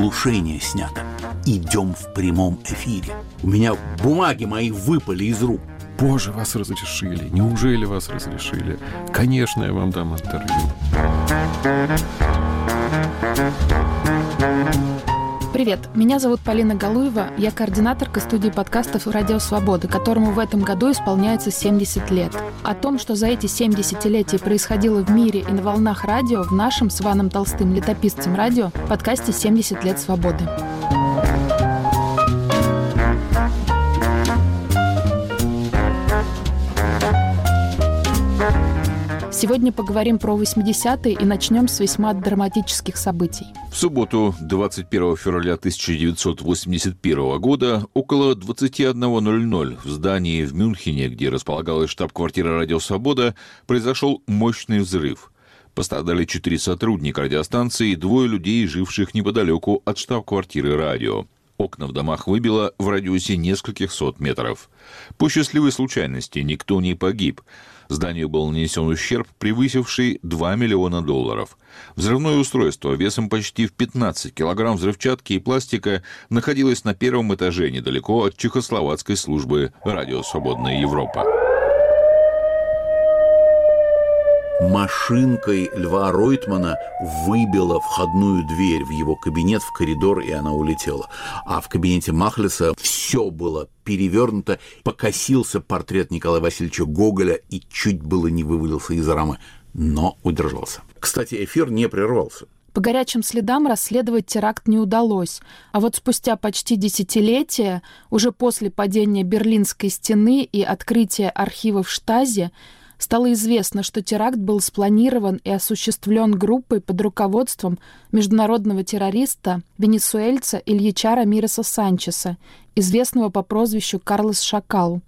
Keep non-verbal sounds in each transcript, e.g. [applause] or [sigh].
глушение снято. Идем в прямом эфире. У меня бумаги мои выпали из рук. Боже, вас разрешили. Неужели вас разрешили? Конечно, я вам дам интервью. Привет, меня зовут Полина Галуева, я координаторка студии подкастов «Радио Свободы», которому в этом году исполняется 70 лет. О том, что за эти 70-летия происходило в мире и на волнах радио, в нашем с Иваном Толстым, летописцем радио, подкасте «70 лет свободы». Сегодня поговорим про 80-е и начнем с весьма драматических событий. В субботу, 21 февраля 1981 года, около 21.00 в здании в Мюнхене, где располагалась штаб-квартира «Радио Свобода», произошел мощный взрыв. Пострадали четыре сотрудника радиостанции и двое людей, живших неподалеку от штаб-квартиры радио. Окна в домах выбило в радиусе нескольких сот метров. По счастливой случайности никто не погиб. Зданию был нанесен ущерб, превысивший 2 миллиона долларов. Взрывное устройство весом почти в 15 килограмм взрывчатки и пластика находилось на первом этаже недалеко от Чехословацкой службы «Радио Свободная Европа». Машинкой Льва Ройтмана выбила входную дверь в его кабинет, в коридор, и она улетела. А в кабинете Махлиса все было перевернуто, покосился портрет Николая Васильевича Гоголя и чуть было не вывалился из рамы, но удержался. Кстати, эфир не прервался. По горячим следам расследовать теракт не удалось, а вот спустя почти десятилетие, уже после падения Берлинской стены и открытия архивов Штази, стало известно, что теракт был спланирован и осуществлен группой под руководством международного террориста венесуэльца Ильича Рамиреса Санчеса, известного по прозвищу Карлос Шакал,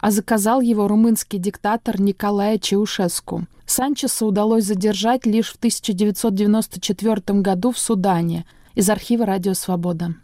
а заказал его румынский диктатор Николая Чаушеску. Санчеса удалось задержать лишь в 1994 году в Судане из архива «Радио Свобода».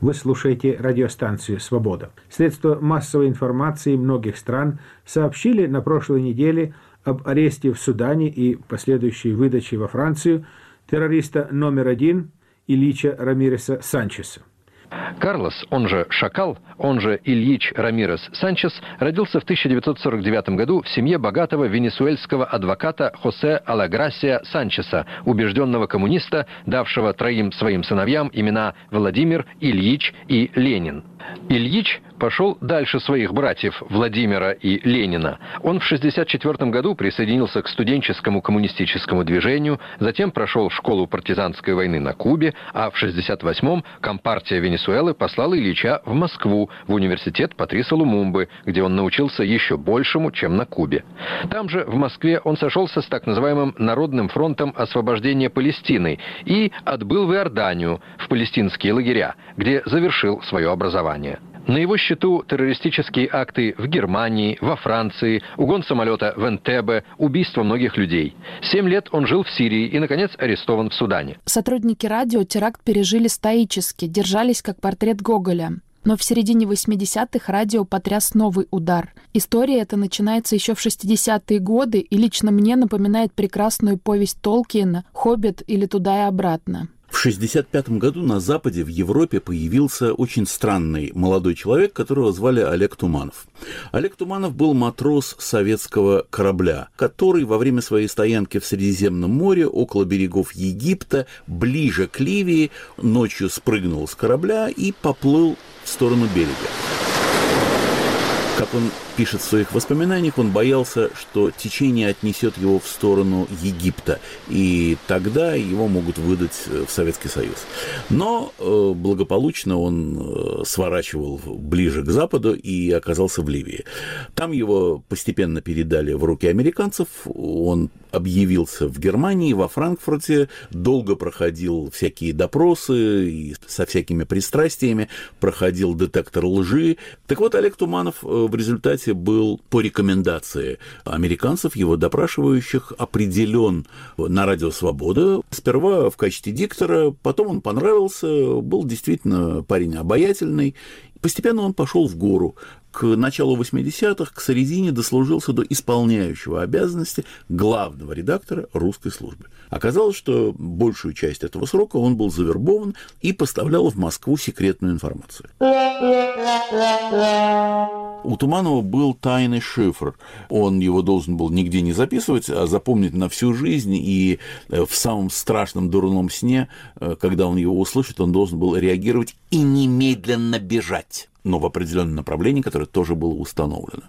Вы слушаете радиостанцию «Свобода». Средства массовой информации многих стран сообщили на прошлой неделе об аресте в Судане и последующей выдаче во Францию террориста номер один Ильича Рамиреса Санчеса. Карлос, он же Шакал, он же Ильич Рамирес Санчес, родился в 1949 году в семье богатого венесуэльского адвоката Хосе Алаграсия Санчеса, убежденного коммуниста, давшего троим своим сыновьям имена Владимир, Ильич и Ленин. Ильич пошел дальше своих братьев Владимира и Ленина. Он в 1964 году присоединился к студенческому коммунистическому движению, затем прошел школу партизанской войны на Кубе, а в 1968-м Компартия Венесуэлы послала Ильича в Москву, в университет Патриса Лумумбы, где он научился еще большему, чем на Кубе. Там же, в Москве, он сошелся с так называемым Народным фронтом освобождения Палестины и отбыл в Иорданию, в палестинские лагеря, где завершил свое образование. На его счету террористические акты в Германии, во Франции, угон самолета в Энтебе, убийство многих людей. Семь лет он жил в Сирии и, наконец, арестован в Судане. Сотрудники радио теракт пережили стоически, держались как портрет Гоголя. Но в середине 80-х радио потряс новый удар. История эта начинается еще в 60-е годы и лично мне напоминает прекрасную повесть Толкиена «Хоббит» или «Туда и обратно». В 1965 году на Западе, в Европе, появился очень странный молодой человек, которого звали Олег Туманов. Олег Туманов был матрос советского корабля, который во время своей стоянки в Средиземном море, около берегов Египта, ближе к Ливии, ночью спрыгнул с корабля и поплыл в сторону берега. Как он пишет в своих воспоминаниях, он боялся, что течение отнесет его в сторону Египта, и тогда его могут выдать э, в Советский Союз. Но э, благополучно он э, сворачивал ближе к западу и оказался в Ливии. Там его постепенно передали в руки американцев, он объявился в Германии, во Франкфурте, долго проходил всякие допросы и со всякими пристрастиями, проходил детектор лжи. Так вот, Олег Туманов в результате кстати, был по рекомендации американцев, его допрашивающих, определен на радио «Свобода». Сперва в качестве диктора, потом он понравился, был действительно парень обаятельный, Постепенно он пошел в гору. К началу 80-х, к середине дослужился до исполняющего обязанности главного редактора русской службы. Оказалось, что большую часть этого срока он был завербован и поставлял в Москву секретную информацию. У Туманова был тайный шифр. Он его должен был нигде не записывать, а запомнить на всю жизнь. И э, в самом страшном дурном сне, э, когда он его услышит, он должен был реагировать и немедленно бежать но в определенном направлении, которое тоже было установлено.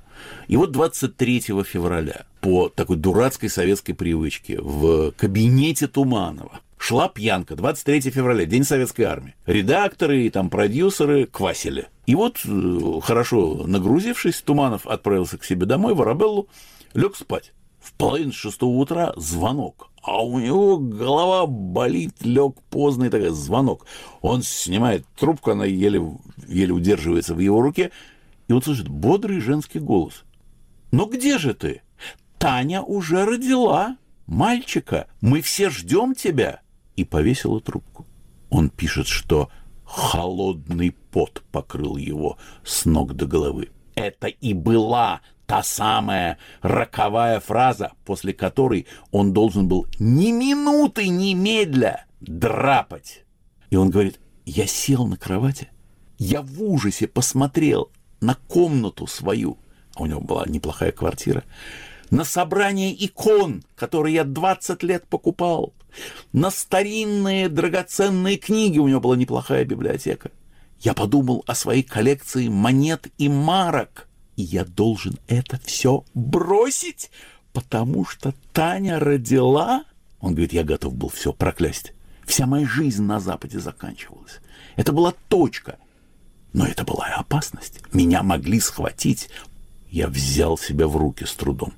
И вот 23 февраля по такой дурацкой советской привычке в кабинете Туманова шла пьянка. 23 февраля, День Советской Армии. Редакторы и там продюсеры квасили. И вот, э, хорошо нагрузившись, Туманов отправился к себе домой, в Арабеллу, лег спать. В половине шестого утра звонок. А у него голова болит, лег поздно и такая звонок. Он снимает трубку, она еле, еле удерживается в его руке, и он слышит бодрый женский голос. «Ну где же ты? Таня уже родила мальчика. Мы все ждем тебя!» И повесила трубку. Он пишет, что холодный пот покрыл его с ног до головы. Это и была та самая роковая фраза, после которой он должен был ни минуты немедля драпать. И он говорит, я сел на кровати, я в ужасе посмотрел на комнату свою, а у него была неплохая квартира, на собрание икон, которые я 20 лет покупал, на старинные драгоценные книги, у него была неплохая библиотека. Я подумал о своей коллекции монет и марок – и я должен это все бросить, потому что Таня родила. Он говорит, я готов был все проклясть. Вся моя жизнь на Западе заканчивалась. Это была точка. Но это была и опасность. Меня могли схватить. Я взял себя в руки с трудом.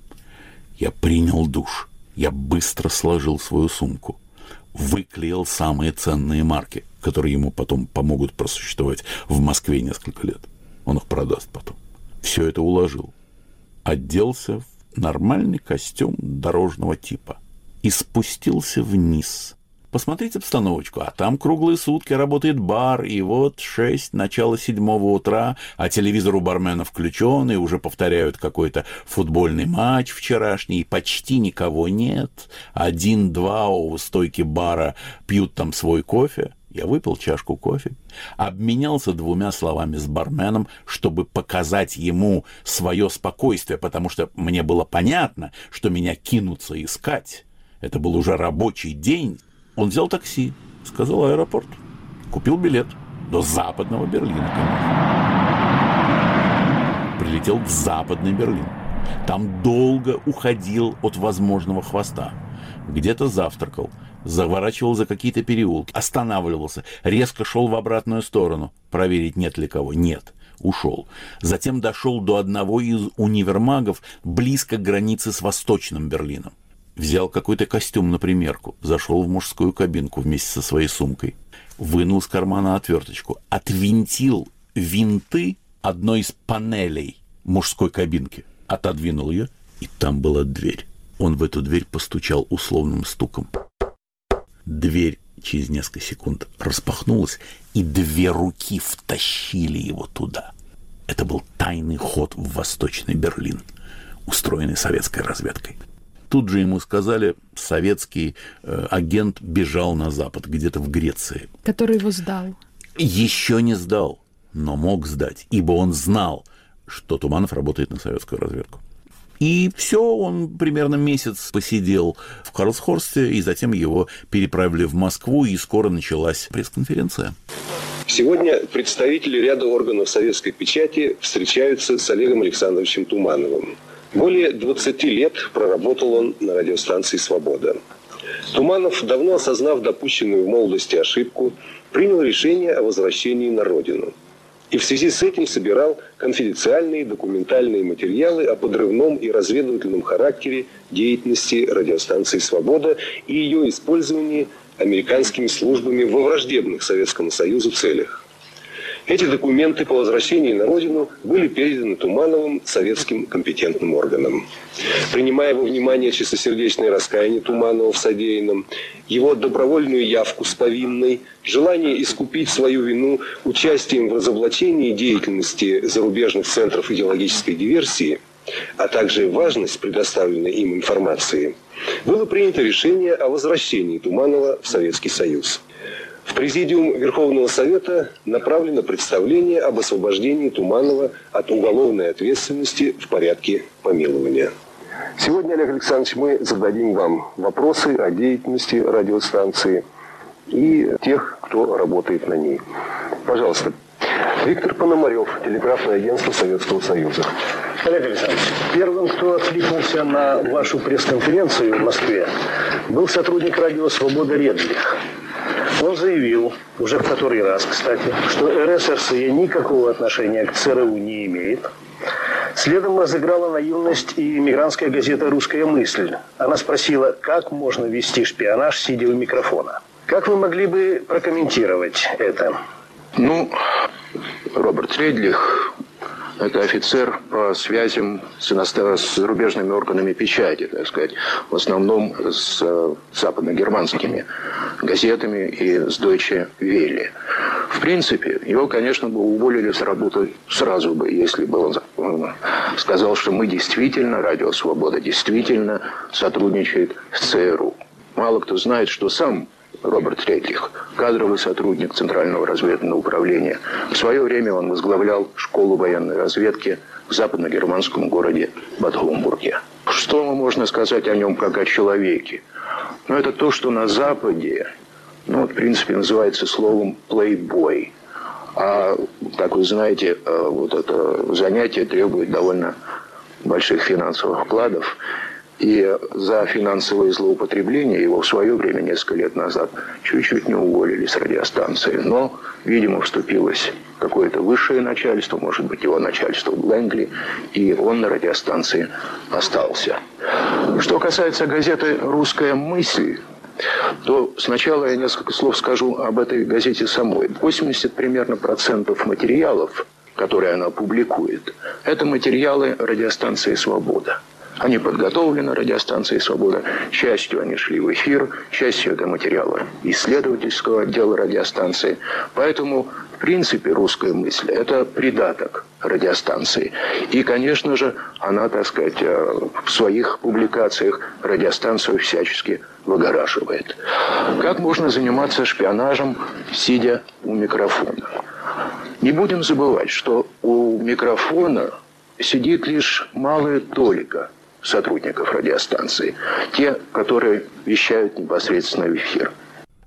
Я принял душ. Я быстро сложил свою сумку. Выклеил самые ценные марки, которые ему потом помогут просуществовать в Москве несколько лет. Он их продаст потом все это уложил. Оделся в нормальный костюм дорожного типа и спустился вниз. Посмотрите обстановочку, а там круглые сутки работает бар, и вот шесть, начало седьмого утра, а телевизор у бармена включен, и уже повторяют какой-то футбольный матч вчерашний, и почти никого нет. Один-два у стойки бара пьют там свой кофе, я выпил чашку кофе, обменялся двумя словами с барменом, чтобы показать ему свое спокойствие, потому что мне было понятно, что меня кинутся искать. Это был уже рабочий день. Он взял такси, сказал аэропорт, купил билет до западного Берлина. Прилетел в западный Берлин. Там долго уходил от возможного хвоста. Где-то завтракал, заворачивал за какие-то переулки, останавливался, резко шел в обратную сторону, проверить, нет ли кого. Нет, ушел. Затем дошел до одного из универмагов близко к границе с Восточным Берлином. Взял какой-то костюм на примерку, зашел в мужскую кабинку вместе со своей сумкой, вынул из кармана отверточку, отвинтил винты одной из панелей мужской кабинки, отодвинул ее, и там была дверь. Он в эту дверь постучал условным стуком. Дверь через несколько секунд распахнулась, и две руки втащили его туда. Это был тайный ход в Восточный Берлин, устроенный советской разведкой. Тут же ему сказали, советский э, агент бежал на Запад, где-то в Греции. Который его сдал. Еще не сдал, но мог сдать, ибо он знал, что Туманов работает на советскую разведку. И все, он примерно месяц посидел в Карлсхорсте, и затем его переправили в Москву, и скоро началась пресс-конференция. Сегодня представители ряда органов советской печати встречаются с Олегом Александровичем Тумановым. Более 20 лет проработал он на радиостанции «Свобода». Туманов, давно осознав допущенную в молодости ошибку, принял решение о возвращении на родину – и в связи с этим собирал конфиденциальные документальные материалы о подрывном и разведывательном характере деятельности радиостанции «Свобода» и ее использовании американскими службами во враждебных Советскому Союзу целях. Эти документы по возвращении на родину были переданы Тумановым советским компетентным органам. Принимая во внимание чистосердечное раскаяние Туманова в содеянном, его добровольную явку с повинной, желание искупить свою вину участием в разоблачении деятельности зарубежных центров идеологической диверсии, а также важность предоставленной им информации, было принято решение о возвращении Туманова в Советский Союз. В Президиум Верховного Совета направлено представление об освобождении Туманова от уголовной ответственности в порядке помилования. Сегодня, Олег Александрович, мы зададим вам вопросы о деятельности радиостанции и тех, кто работает на ней. Пожалуйста. Виктор Пономарев, телеграфное агентство Советского Союза. Олег Александрович, первым, кто откликнулся на вашу пресс-конференцию в Москве, был сотрудник радио «Свобода» Редлих. Он заявил, уже в который раз, кстати, что РСРСЕ никакого отношения к ЦРУ не имеет. Следом разыграла наивность и мигрантская газета «Русская мысль». Она спросила, как можно вести шпионаж, сидя у микрофона. Как вы могли бы прокомментировать это? Ну, Роберт Редлих это офицер по связям с, с зарубежными органами печати, так сказать, в основном с э, западно-германскими газетами и с Deutsche Welle. В принципе, его, конечно, бы уволили с работы сразу бы, если бы он сказал, что мы действительно, Радио Свобода действительно сотрудничает с ЦРУ. Мало кто знает, что сам Роберт Ретлих, кадровый сотрудник Центрального разведного управления. В свое время он возглавлял школу военной разведки в западно-германском городе Бад-Гомбурге. Что можно сказать о нем как о человеке? Ну, это то, что на Западе, ну, в принципе, называется словом «плейбой». А, как вы знаете, э, вот это занятие требует довольно больших финансовых вкладов. И за финансовые злоупотребления его в свое время, несколько лет назад, чуть-чуть не уволили с радиостанции. Но, видимо, вступилось какое-то высшее начальство, может быть, его начальство в Лэнгли, и он на радиостанции остался. Что касается газеты «Русская мысль», то сначала я несколько слов скажу об этой газете самой. 80 примерно процентов материалов, которые она публикует, это материалы радиостанции «Свобода». Они подготовлены радиостанцией «Свобода». Частью они шли в эфир, частью это материалы исследовательского отдела радиостанции. Поэтому, в принципе, русская мысль – это придаток радиостанции. И, конечно же, она, так сказать, э, в своих публикациях радиостанцию всячески выгораживает. Как можно заниматься шпионажем, сидя у микрофона? Не будем забывать, что у микрофона сидит лишь малая толика сотрудников радиостанции, те, которые вещают непосредственно в эфир.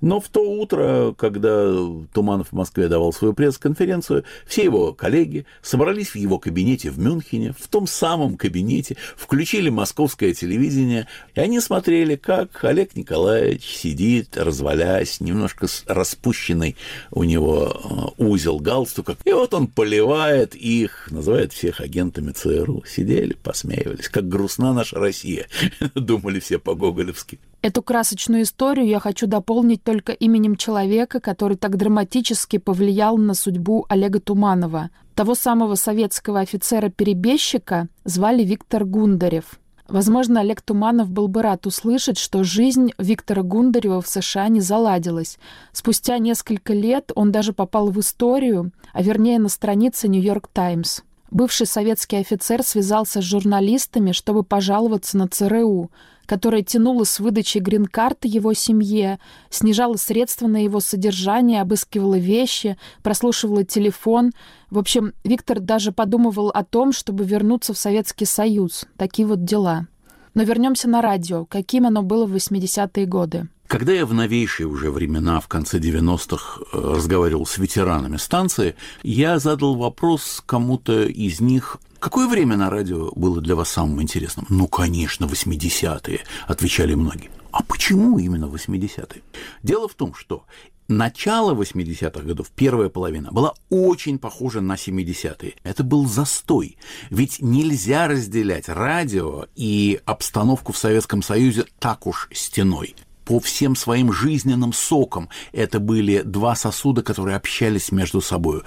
Но в то утро, когда Туманов в Москве давал свою пресс-конференцию, все его коллеги собрались в его кабинете в Мюнхене, в том самом кабинете, включили московское телевидение, и они смотрели, как Олег Николаевич сидит, развалясь, немножко распущенный у него э, узел галстука, и вот он поливает их, называет всех агентами ЦРУ. Сидели, посмеивались, как грустна наша Россия, [laughs] думали все по-гоголевски. Эту красочную историю я хочу дополнить только именем человека, который так драматически повлиял на судьбу Олега Туманова. Того самого советского офицера-перебежчика звали Виктор Гундарев. Возможно, Олег Туманов был бы рад услышать, что жизнь Виктора Гундарева в США не заладилась. Спустя несколько лет он даже попал в историю, а вернее на странице «Нью-Йорк Таймс». Бывший советский офицер связался с журналистами, чтобы пожаловаться на ЦРУ – которая тянула с выдачи грин-карты его семье, снижала средства на его содержание, обыскивала вещи, прослушивала телефон. В общем, Виктор даже подумывал о том, чтобы вернуться в Советский Союз. Такие вот дела. Но вернемся на радио, каким оно было в 80-е годы. Когда я в новейшие уже времена, в конце 90-х, э, разговаривал с ветеранами станции, я задал вопрос кому-то из них, Какое время на радио было для вас самым интересным? Ну, конечно, 80-е, отвечали многие. А почему именно 80-е? Дело в том, что начало 80-х годов, первая половина, была очень похожа на 70-е. Это был застой. Ведь нельзя разделять радио и обстановку в Советском Союзе так уж стеной. По всем своим жизненным сокам это были два сосуда, которые общались между собой.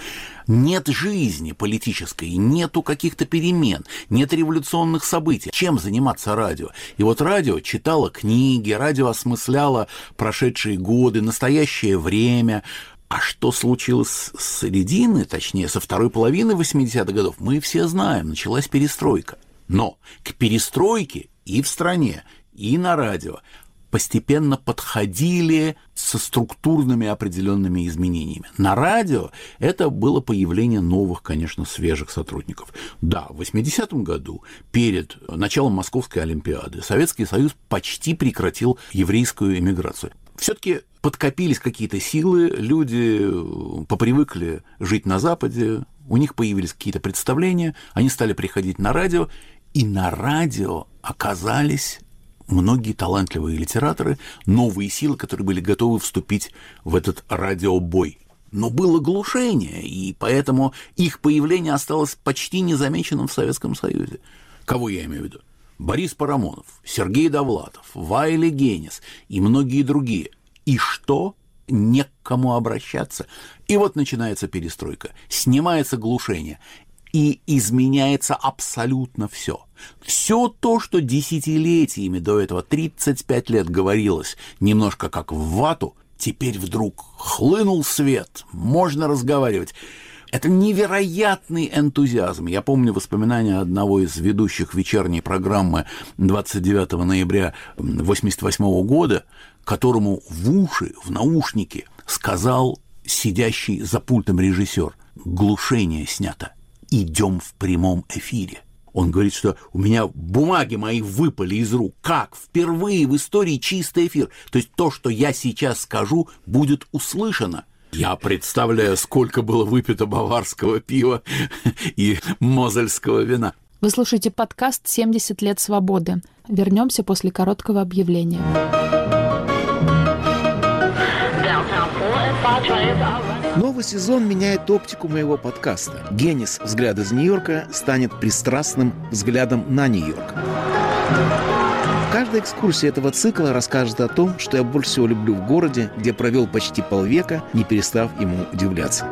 Нет жизни политической, нету каких-то перемен, нет революционных событий. Чем заниматься радио? И вот радио читало книги, радио осмысляло прошедшие годы, настоящее время, а что случилось с середины, точнее, со второй половины 80-х годов, мы все знаем. Началась перестройка. Но к перестройке и в стране, и на радио постепенно подходили со структурными определенными изменениями. На радио это было появление новых, конечно, свежих сотрудников. Да, в 80-м году, перед началом Московской Олимпиады, Советский Союз почти прекратил еврейскую эмиграцию. Все-таки подкопились какие-то силы, люди попривыкли жить на Западе, у них появились какие-то представления, они стали приходить на радио, и на радио оказались многие талантливые литераторы, новые силы, которые были готовы вступить в этот радиобой. Но было глушение, и поэтому их появление осталось почти незамеченным в Советском Союзе. Кого я имею в виду? Борис Парамонов, Сергей Довлатов, Вайли Генис и многие другие. И что? Не к кому обращаться. И вот начинается перестройка, снимается глушение, и изменяется абсолютно все. Все то, что десятилетиями до этого, 35 лет говорилось, немножко как в вату, теперь вдруг хлынул свет, можно разговаривать. Это невероятный энтузиазм. Я помню воспоминания одного из ведущих вечерней программы 29 ноября 1988 года, которому в уши, в наушники сказал сидящий за пультом режиссер, глушение снято идем в прямом эфире. Он говорит, что у меня бумаги мои выпали из рук. Как? Впервые в истории чистый эфир. То есть то, что я сейчас скажу, будет услышано. Я представляю, сколько было выпито баварского пива [laughs] и мозельского вина. Вы слушаете подкаст «70 лет свободы». Вернемся после короткого объявления. Новый сезон меняет оптику моего подкаста. Генис «Взгляд из Нью-Йорка» станет пристрастным взглядом на Нью-Йорк. Каждая экскурсия этого цикла расскажет о том, что я больше всего люблю в городе, где провел почти полвека, не перестав ему удивляться.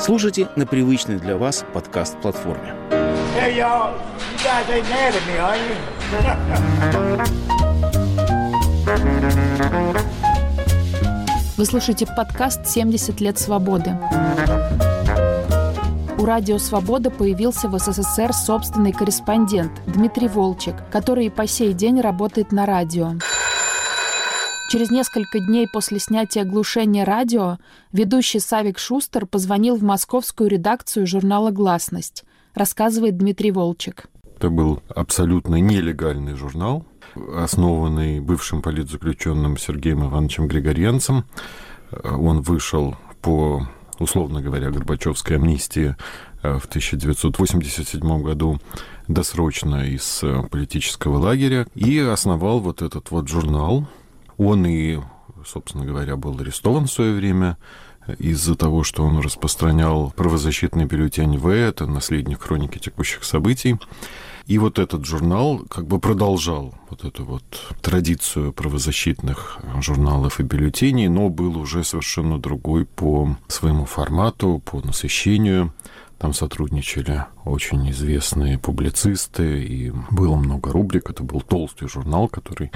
Слушайте на привычной для вас подкаст-платформе. Hey, [laughs] вы слушаете подкаст «70 лет свободы». У «Радио Свобода» появился в СССР собственный корреспондент Дмитрий Волчек, который и по сей день работает на радио. Через несколько дней после снятия глушения радио ведущий Савик Шустер позвонил в московскую редакцию журнала «Гласность», рассказывает Дмитрий Волчек. Это был абсолютно нелегальный журнал, основанный бывшим политзаключенным Сергеем Ивановичем Григорьянцем. Он вышел по, условно говоря, Горбачевской амнистии э, в 1987 году досрочно из э, политического лагеря и основал вот этот вот журнал. Он и, собственно говоря, был арестован в свое время из-за того, что он распространял правозащитный бюллетень В, это наследник хроники текущих событий. И вот этот журнал как бы продолжал вот эту вот традицию правозащитных журналов и бюллетеней, но был уже совершенно другой по своему формату, по насыщению. Там сотрудничали очень известные публицисты, и было много рубрик. Это был толстый журнал, который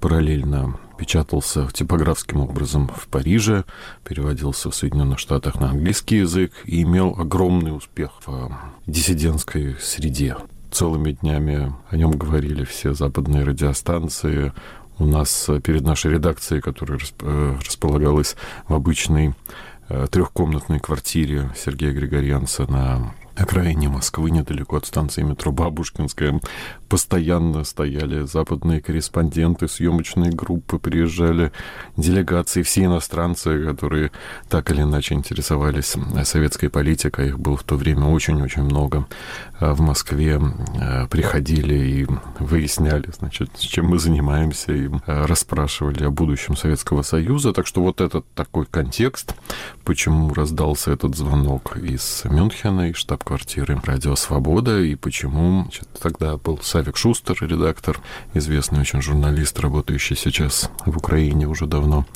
параллельно печатался типографским образом в Париже, переводился в Соединенных Штатах на английский язык и имел огромный успех в диссидентской среде целыми днями о нем говорили все западные радиостанции. У нас э, перед нашей редакцией, которая э, располагалась в обычной э, трехкомнатной квартире Сергея Григорьянца на окраине Москвы, недалеко от станции метро Бабушкинская, постоянно стояли западные корреспонденты, съемочные группы, приезжали делегации, все иностранцы, которые так или иначе интересовались советской политикой, их было в то время очень-очень много а в Москве, а, приходили и выясняли, значит, чем мы занимаемся, и расспрашивали о будущем Советского Союза. Так что вот этот такой контекст, почему раздался этот звонок из Мюнхена, из штаб штаб-квартиры «Радио Свобода» и почему. Значит, тогда был Савик Шустер, редактор, известный очень журналист, работающий сейчас в Украине уже давно,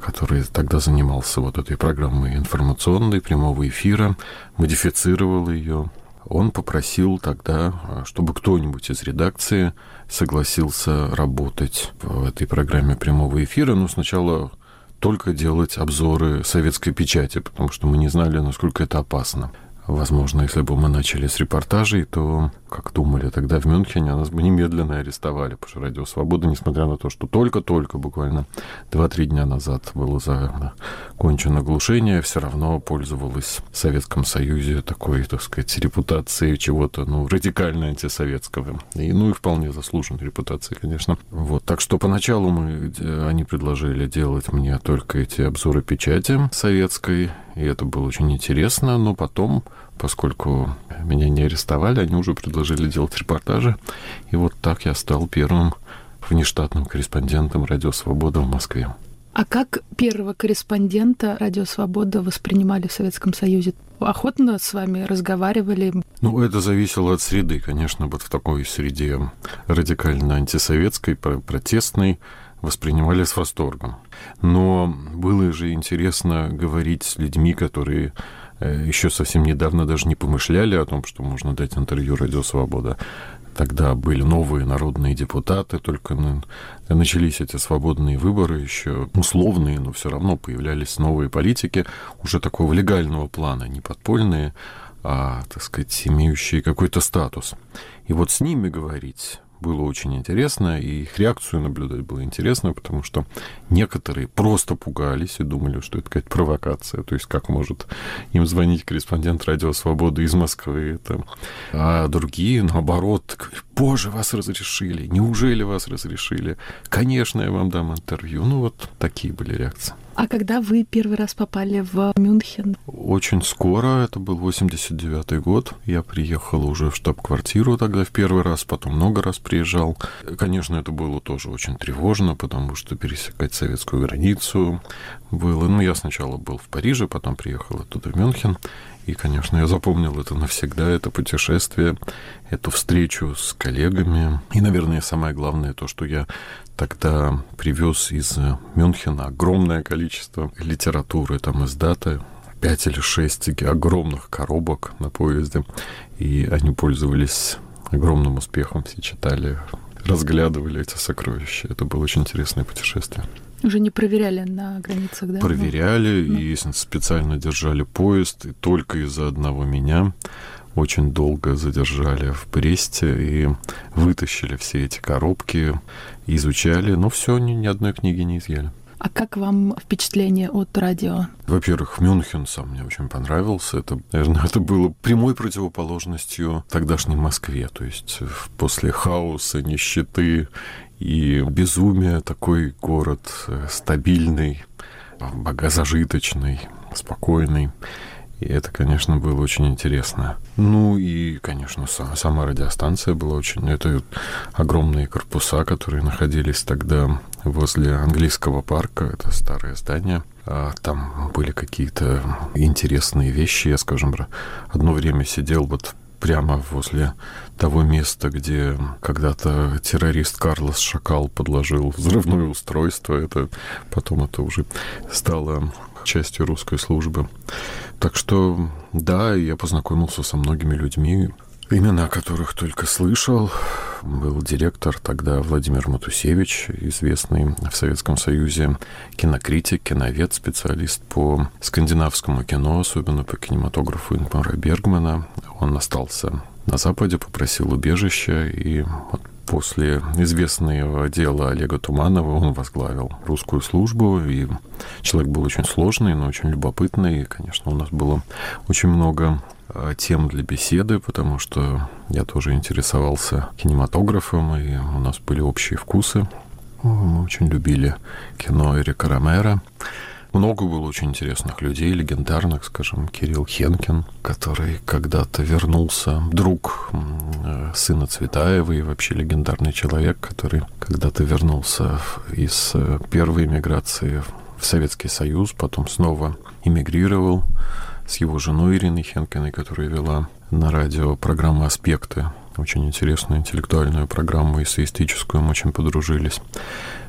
который тогда занимался вот этой программой информационной, прямого эфира, модифицировал ее, он попросил тогда, чтобы кто-нибудь из редакции согласился работать в этой программе прямого эфира. Но сначала только делать обзоры советской печати, потому что мы не знали, насколько это опасно. Возможно, если бы мы начали с репортажей, то, как думали тогда в Мюнхене, нас бы немедленно арестовали, потому что Радио Свобода, несмотря на то, что только-только, буквально 2-3 дня назад было закончено глушение, все равно пользовалась в Советском Союзе такой, так сказать, репутацией чего-то, ну, радикально антисоветского. И, ну, и вполне заслуженной репутацией, конечно. Вот, так что поначалу мы, э, они предложили делать мне только эти обзоры печати советской, и это было очень интересно, но потом, поскольку меня не арестовали, они уже предложили делать репортажи, и вот так я стал первым внештатным корреспондентом «Радио Свобода» в Москве. А как первого корреспондента «Радио Свобода» воспринимали в Советском Союзе? Охотно с вами разговаривали? Ну, это зависело от среды. Конечно, вот в такой среде радикально антисоветской, протестной, воспринимали с восторгом. Но было же интересно говорить с людьми, которые еще совсем недавно даже не помышляли о том, что можно дать интервью «Радио Свобода». Тогда были новые народные депутаты, только начались эти свободные выборы, еще условные, но все равно появлялись новые политики, уже такого легального плана, не подпольные, а, так сказать, имеющие какой-то статус. И вот с ними говорить было очень интересно, и их реакцию наблюдать было интересно, потому что некоторые просто пугались и думали, что это какая-то провокация, то есть как может им звонить корреспондент Радио Свободы из Москвы, это... а другие, наоборот, боже, вас разрешили, неужели вас разрешили? Конечно, я вам дам интервью. Ну вот такие были реакции. А когда вы первый раз попали в Мюнхен? Очень скоро, это был 89 год. Я приехал уже в штаб-квартиру тогда в первый раз, потом много раз приезжал. Конечно, это было тоже очень тревожно, потому что пересекать советскую границу было. Ну, я сначала был в Париже, потом приехал оттуда в Мюнхен. И, конечно, я запомнил это навсегда, это путешествие, эту встречу с коллегами. И, наверное, самое главное то, что я тогда привез из Мюнхена огромное количество литературы, там из даты, пять или шесть огромных коробок на поезде, и они пользовались огромным успехом, все читали, разглядывали эти сокровища. Это было очень интересное путешествие. Уже не проверяли на границах, да? Проверяли ну. и специально держали поезд, и только из-за одного меня очень долго задержали в Бресте и вытащили все эти коробки, изучали, но все, ни, ни одной книги не изъяли. А как вам впечатление от радио? Во-первых, Мюнхен сам мне очень понравился. Это, наверное, [laughs] это было прямой противоположностью тогдашней Москве. То есть после хаоса, нищеты и безумия такой город э, стабильный, богозажиточный, спокойный. И это, конечно, было очень интересно. Ну и, конечно, сама радиостанция была очень... Это огромные корпуса, которые находились тогда возле английского парка. Это старое здание. А там были какие-то интересные вещи. Я, скажем, одно время сидел вот прямо возле того места, где когда-то террорист Карлос Шакал подложил взрывное устройство. Это потом это уже стало частью русской службы. Так что, да, я познакомился со многими людьми, имена которых только слышал. Был директор тогда Владимир Матусевич, известный в Советском Союзе кинокритик, киновед, специалист по скандинавскому кино, особенно по кинематографу Ингмара Бергмана. Он остался на Западе, попросил убежища, и После известного дела Олега Туманова он возглавил русскую службу, и человек был очень сложный, но очень любопытный. И, конечно, у нас было очень много а, тем для беседы, потому что я тоже интересовался кинематографом, и у нас были общие вкусы. Мы очень любили кино Эрика Ромера. Много было очень интересных людей, легендарных, скажем, Кирилл Хенкин, который когда-то вернулся, друг э, сына Цветаева и вообще легендарный человек, который когда-то вернулся из э, первой эмиграции в Советский Союз, потом снова эмигрировал с его женой Ириной Хенкиной, которая вела на радио программу «Аспекты». Очень интересную интеллектуальную программу, эссеистическую, мы очень подружились.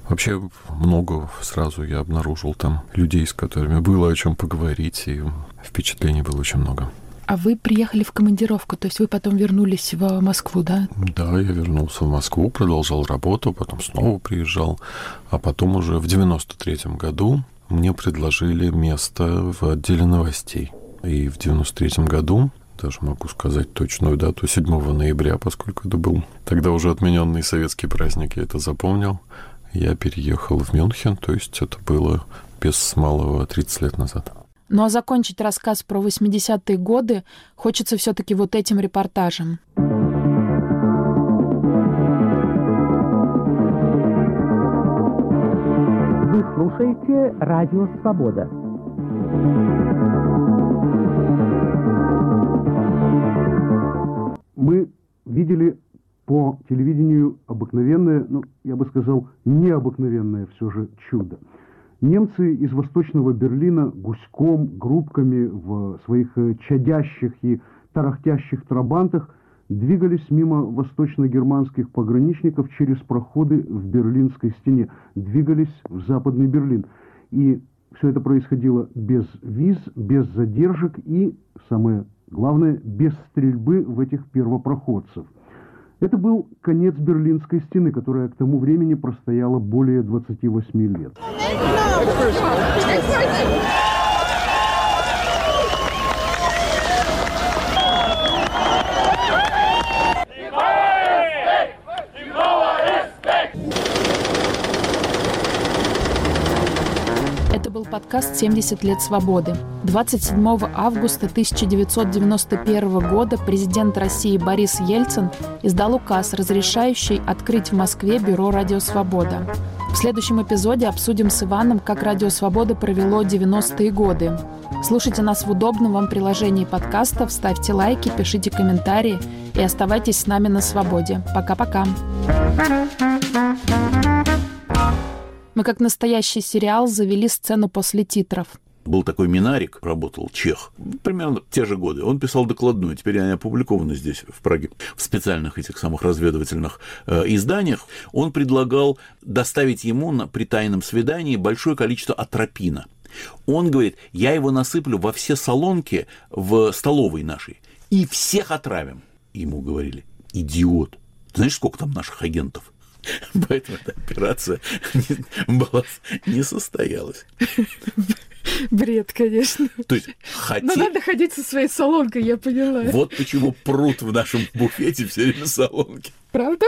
Вообще много сразу я обнаружил там людей, с которыми было о чем поговорить, и впечатлений было очень много. А вы приехали в командировку, то есть вы потом вернулись в Москву, да? Да, я вернулся в Москву, продолжал работу, потом снова приезжал, а потом уже в 93-м году мне предложили место в отделе новостей. И в 93-м году даже могу сказать точную дату, 7 ноября, поскольку это был тогда уже отмененный советский праздник, я это запомнил. Я переехал в Мюнхен, то есть это было без малого 30 лет назад. Ну а закончить рассказ про 80-е годы хочется все-таки вот этим репортажем. Вы слушаете Радио Свобода. Мы видели по телевидению обыкновенное, ну, я бы сказал, необыкновенное все же чудо – Немцы из Восточного Берлина гуськом, группками в своих э, чадящих и тарахтящих трабантах двигались мимо восточно-германских пограничников через проходы в Берлинской стене, двигались в Западный Берлин. И все это происходило без виз, без задержек и, самое главное, без стрельбы в этих первопроходцев – это был конец Берлинской стены, которая к тому времени простояла более 28 лет. Подкаст «70 лет свободы». 27 августа 1991 года президент России Борис Ельцин издал указ, разрешающий открыть в Москве бюро «Радио Свобода». В следующем эпизоде обсудим с Иваном, как «Радио Свобода» провело 90-е годы. Слушайте нас в удобном вам приложении подкастов, ставьте лайки, пишите комментарии и оставайтесь с нами на свободе. Пока-пока. Мы как настоящий сериал завели сцену после титров. Был такой Минарик, работал чех, примерно те же годы. Он писал докладную, теперь они опубликованы здесь, в Праге, в специальных этих самых разведывательных э, изданиях. Он предлагал доставить ему на, при тайном свидании большое количество атропина. Он говорит, я его насыплю во все салонки в столовой нашей и всех отравим. Ему говорили, идиот, знаешь, сколько там наших агентов? [laughs] Поэтому эта операция [laughs] была, не состоялась. Бред, конечно. То есть хоте... Но надо ходить со своей солонкой, я поняла. Вот почему пруд в нашем буфете все время солонки. Правда?